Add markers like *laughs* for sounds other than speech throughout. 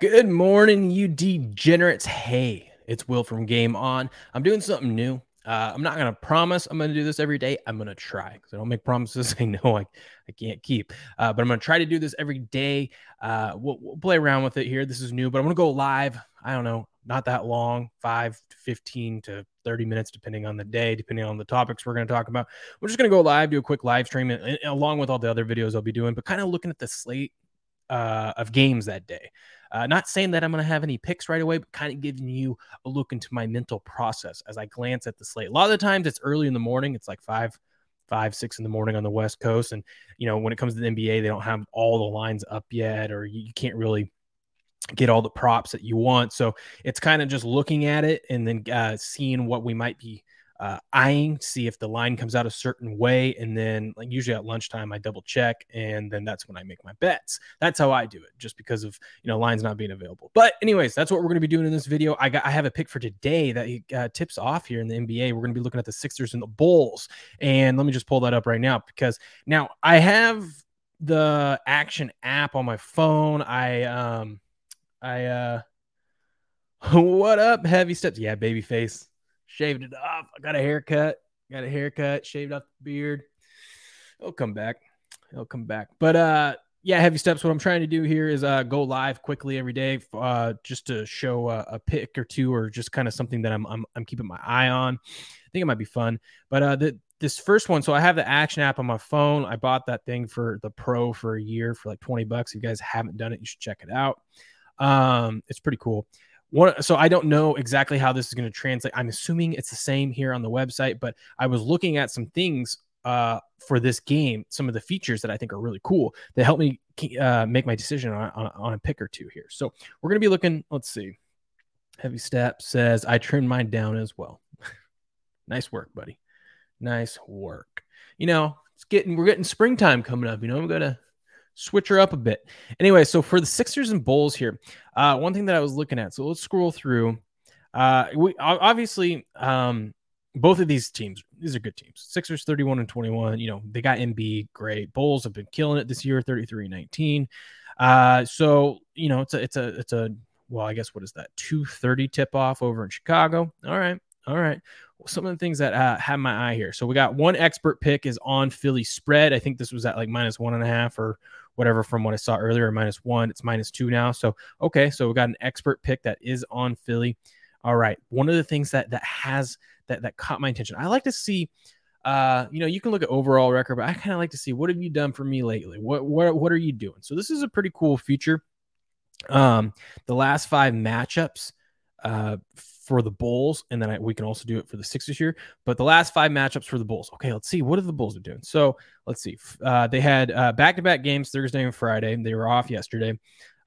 Good morning, you degenerates. Hey, it's Will from Game On. I'm doing something new. Uh, I'm not going to promise I'm going to do this every day. I'm going to try because I don't make promises *laughs* I know I, I can't keep. Uh, but I'm going to try to do this every day. Uh, we'll, we'll, play around with it here. This is new, but I'm going to go live. I don't know, not that long, five, to 15 to 30 minutes, depending on the day, depending on the topics we're going to talk about. We're just going to go live, do a quick live stream and, and, along with all the other videos I'll be doing, but kind of looking at the slate uh, of games that day. Uh, not saying that I'm going to have any picks right away, but kind of giving you a look into my mental process as I glance at the slate. A lot of the times it's early in the morning. It's like five, five, six in the morning on the West Coast. And, you know, when it comes to the NBA, they don't have all the lines up yet, or you, you can't really get all the props that you want. So it's kind of just looking at it and then uh, seeing what we might be uh, eyeing, see if the line comes out a certain way, and then like usually at lunchtime I double check, and then that's when I make my bets. That's how I do it, just because of you know lines not being available. But anyways, that's what we're going to be doing in this video. I got I have a pick for today that uh, tips off here in the NBA. We're going to be looking at the Sixers and the Bulls, and let me just pull that up right now because now I have the Action app on my phone. I um I uh *laughs* what up heavy steps yeah baby face shaved it off. I got a haircut. Got a haircut, shaved off the beard. It'll come back. It'll come back. But uh yeah, heavy steps. What I'm trying to do here is uh go live quickly every day, uh just to show a, pick or two, or just kind of something that I'm, I'm I'm keeping my eye on. I think it might be fun. But uh the this first one, so I have the action app on my phone. I bought that thing for the pro for a year for like 20 bucks. If you guys haven't done it, you should check it out. Um, it's pretty cool. So I don't know exactly how this is going to translate. I'm assuming it's the same here on the website, but I was looking at some things uh, for this game, some of the features that I think are really cool that help me uh, make my decision on, on, on, a pick or two here. So we're going to be looking. Let's see. Heavy Step says I trimmed mine down as well. *laughs* nice work, buddy. Nice work. You know, it's getting we're getting springtime coming up. You know, I'm gonna switch her up a bit. Anyway, so for the Sixers and Bulls here, uh, one thing that I was looking at. So let's scroll through. Uh, we obviously um, both of these teams. These are good teams. Sixers 31 and 21. You know they got Embiid, great. Bulls have been killing it this year, 33 19. Uh, so you know it's a it's a it's a well, I guess what is that? 230 tip off over in Chicago. All right. All right. Well, some of the things that uh, have my eye here. So we got one expert pick is on Philly spread. I think this was at like minus one and a half or whatever from what I saw earlier, minus one. It's minus two now. So okay, so we got an expert pick that is on Philly. All right. One of the things that that has that that caught my attention. I like to see uh, you know, you can look at overall record, but I kind of like to see what have you done for me lately? What what what are you doing? So this is a pretty cool feature. Um, the last five matchups uh for the Bulls, and then I, we can also do it for the Sixers here. But the last five matchups for the Bulls. Okay, let's see what are the Bulls are doing. So let's see. Uh, they had back to back games Thursday and Friday. They were off yesterday,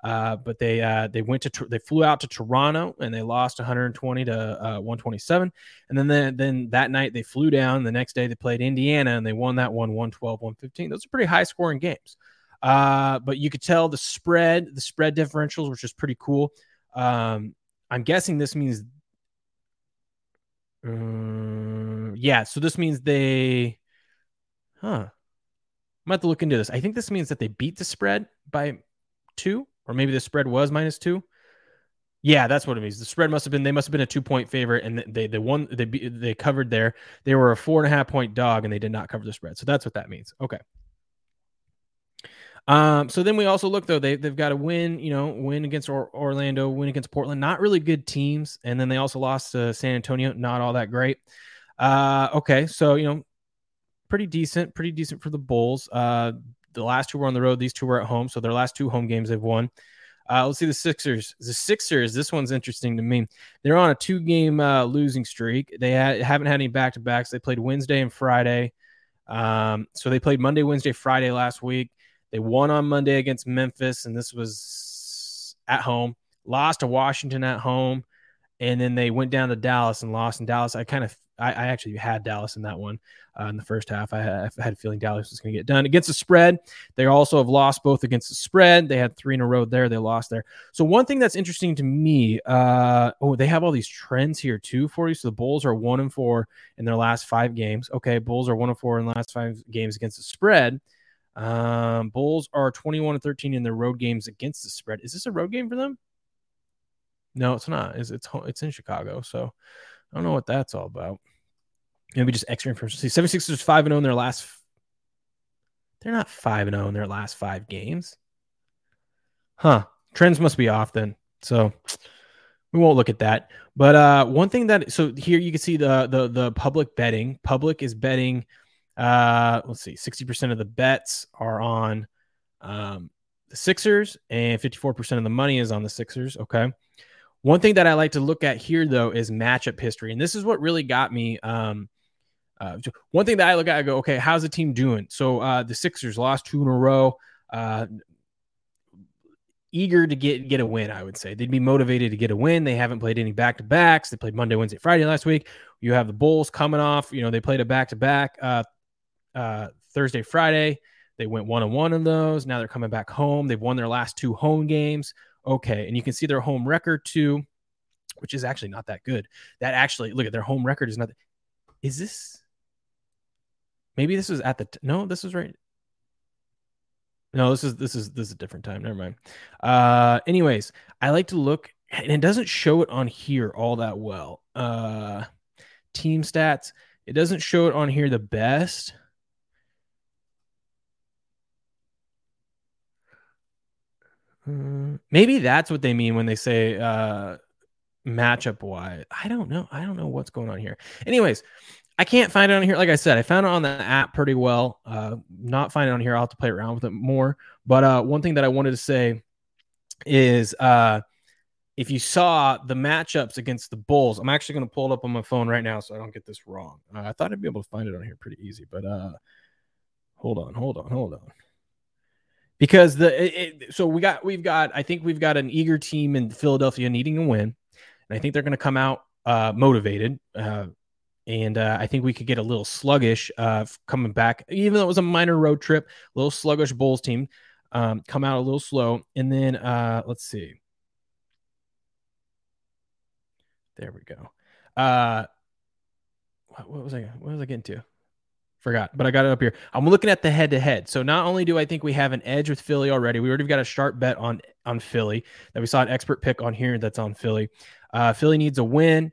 uh, but they uh, they went to they flew out to Toronto and they lost 120 to uh, 127. And then the, then that night they flew down. The next day they played Indiana and they won that one 112 115. Those are pretty high scoring games. Uh, but you could tell the spread, the spread differentials, which is pretty cool. Um, I'm guessing this means uh, yeah, so this means they, huh? I'm about to look into this. I think this means that they beat the spread by two, or maybe the spread was minus two. Yeah, that's what it means. The spread must have been they must have been a two point favorite, and they they won they they covered there. They were a four and a half point dog, and they did not cover the spread. So that's what that means. Okay. Um, so then we also look though they they've got to win, you know, win against or- Orlando, win against Portland, not really good teams, and then they also lost to San Antonio, not all that great. Uh, okay, so you know, pretty decent, pretty decent for the Bulls. Uh, the last two were on the road, these two were at home, so their last two home games they've won. Uh, let's see the Sixers. The Sixers. This one's interesting to me. They're on a two-game uh, losing streak. They ha- haven't had any back-to-backs. They played Wednesday and Friday. Um, so they played Monday, Wednesday, Friday last week. They won on Monday against Memphis, and this was at home. Lost to Washington at home, and then they went down to Dallas and lost in Dallas. I kind of, I, I actually had Dallas in that one uh, in the first half. I had, I had a feeling Dallas was going to get done against the spread. They also have lost both against the spread. They had three in a row there. They lost there. So one thing that's interesting to me, uh, oh, they have all these trends here too for you. So the Bulls are one and four in their last five games. Okay, Bulls are one and four in the last five games against the spread. Um, Bulls are 21 and 13 in their road games against the spread. Is this a road game for them? No, it's not. It's it's it's in Chicago. So I don't know what that's all about. Maybe just extra information. 76ers 5 0 in their last. They're not 5 0 in their last five games. Huh. Trends must be off then. So we won't look at that. But uh, one thing that so here you can see the the the public betting. Public is betting. Uh, let's see, sixty percent of the bets are on um, the Sixers, and fifty four percent of the money is on the Sixers. Okay. One thing that I like to look at here though is matchup history, and this is what really got me. Um, uh, one thing that I look at, I go, okay, how's the team doing? So uh, the Sixers lost two in a row. Uh, eager to get get a win. I would say they'd be motivated to get a win. They haven't played any back to backs. They played Monday, Wednesday, Friday last week. You have the Bulls coming off. You know they played a back to back Thursday, Friday. They went one on one of those. Now they're coming back home. They've won their last two home games. Okay, and you can see their home record too, which is actually not that good. That actually look at their home record is not. Is this? Maybe this was at the t- no. This was right. No, this is this is this is a different time. Never mind. Uh anyways, I like to look and it doesn't show it on here all that well. Uh team stats. It doesn't show it on here the best. Maybe that's what they mean when they say uh matchup wise. I don't know. I don't know what's going on here. Anyways, I can't find it on here. Like I said, I found it on the app pretty well. Uh, not find it on here. I'll have to play around with it more. But uh, one thing that I wanted to say is uh, if you saw the matchups against the Bulls, I'm actually going to pull it up on my phone right now so I don't get this wrong. Uh, I thought I'd be able to find it on here pretty easy, but uh, hold on, hold on, hold on. Because the it, it, so we got we've got I think we've got an eager team in Philadelphia needing a win, and I think they're going to come out uh, motivated. Uh, and uh, I think we could get a little sluggish uh, coming back, even though it was a minor road trip. A little sluggish Bulls team um, come out a little slow, and then uh, let's see. There we go. Uh, what, what was I? What was I getting to? Forgot, but I got it up here. I'm looking at the head to head. So not only do I think we have an edge with Philly already, we already got a sharp bet on on Philly that we saw an expert pick on here that's on Philly. Uh, Philly needs a win.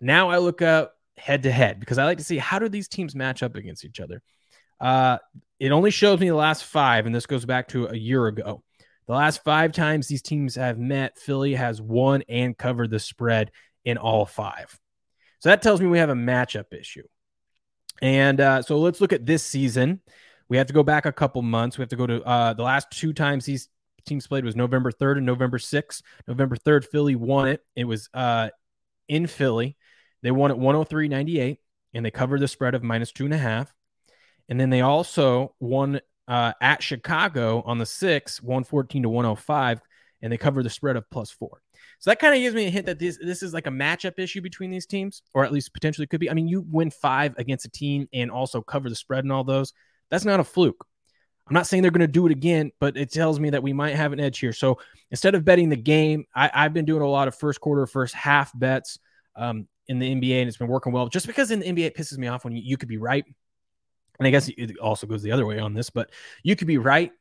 Now I look up head to head because I like to see how do these teams match up against each other. Uh, it only shows me the last five, and this goes back to a year ago. The last five times these teams have met, Philly has won and covered the spread in all five. So that tells me we have a matchup issue. And uh, so let's look at this season. We have to go back a couple months. We have to go to uh, the last two times these teams played was November 3rd and November 6th. November 3rd, Philly won it. It was uh, in Philly. They won at 103.98 and they covered the spread of minus two and a half. And then they also won uh, at Chicago on the 6th, 114 to 105, and they covered the spread of plus four. So that kind of gives me a hint that this this is like a matchup issue between these teams, or at least potentially could be. I mean, you win five against a team and also cover the spread and all those. That's not a fluke. I'm not saying they're going to do it again, but it tells me that we might have an edge here. So instead of betting the game, I, have been doing a lot of first quarter, first half bets. Um, in the NBA and it's been working well. Just because in the NBA it pisses me off when you, you could be right. And I guess it also goes the other way on this, but you could be right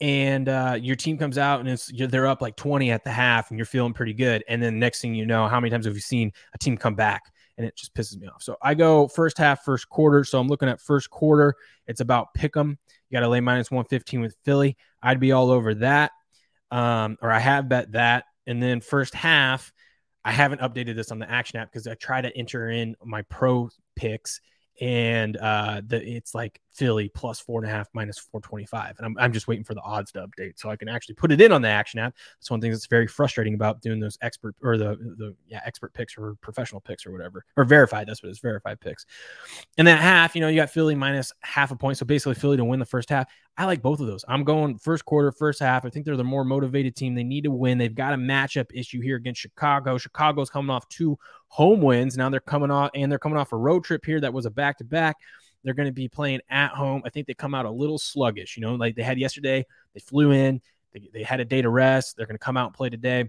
and uh, your team comes out and it's they're up like 20 at the half and you're feeling pretty good. And then next thing you know, how many times have you seen a team come back and it just pisses me off? So I go first half, first quarter. So I'm looking at first quarter. It's about pick 'em. You got to lay minus 115 with Philly. I'd be all over that. Um, or I have bet that. And then first half, I haven't updated this on the action app because I try to enter in my pro picks and uh the it's like Philly plus four and a half minus 425 and I'm, I'm just waiting for the odds to update so I can actually put it in on the action app. That's one thing that's very frustrating about doing those expert or the the yeah expert picks or professional picks or whatever or verified that's what it's verified picks. And that half you know you got Philly minus half a point. So basically Philly to win the first half. I like both of those. I'm going first quarter first half. I think they're the more motivated team. They need to win. They've got a matchup issue here against Chicago. Chicago's coming off two home wins. Now they're coming off and they're coming off a road trip here that was a back to back. They're going to be playing at home. I think they come out a little sluggish, you know, like they had yesterday. They flew in, they, they had a day to rest. They're going to come out and play today.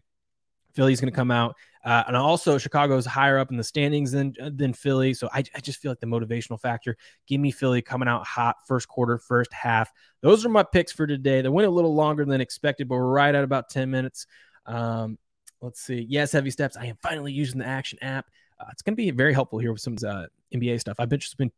Philly's going to come out. Uh, and also, Chicago's higher up in the standings than than Philly. So I, I just feel like the motivational factor. Give me Philly coming out hot first quarter, first half. Those are my picks for today. They went a little longer than expected, but we're right at about 10 minutes. Um, let's see. Yes, heavy steps. I am finally using the action app. Uh, it's going to be very helpful here with some uh, NBA stuff. I've been just been,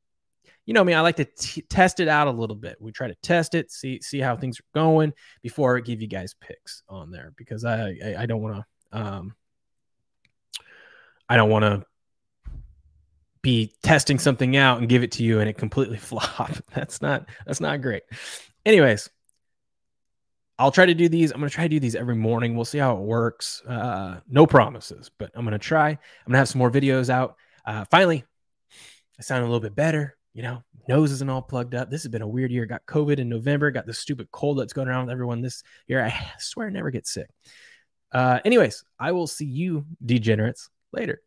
you know, me. I like to t- test it out a little bit. We try to test it, see see how things are going before I give you guys picks on there because I I, I don't want to um I don't want to be testing something out and give it to you and it completely *laughs* flop. That's not that's not great. Anyways, I'll try to do these. I'm going to try to do these every morning. We'll see how it works. Uh, no promises, but I'm going to try. I'm going to have some more videos out. Uh, finally, I sound a little bit better. You know, nose isn't all plugged up. This has been a weird year. Got COVID in November. Got this stupid cold that's going around with everyone this year. I *sighs* swear I never get sick. Uh, anyways, I will see you degenerates later.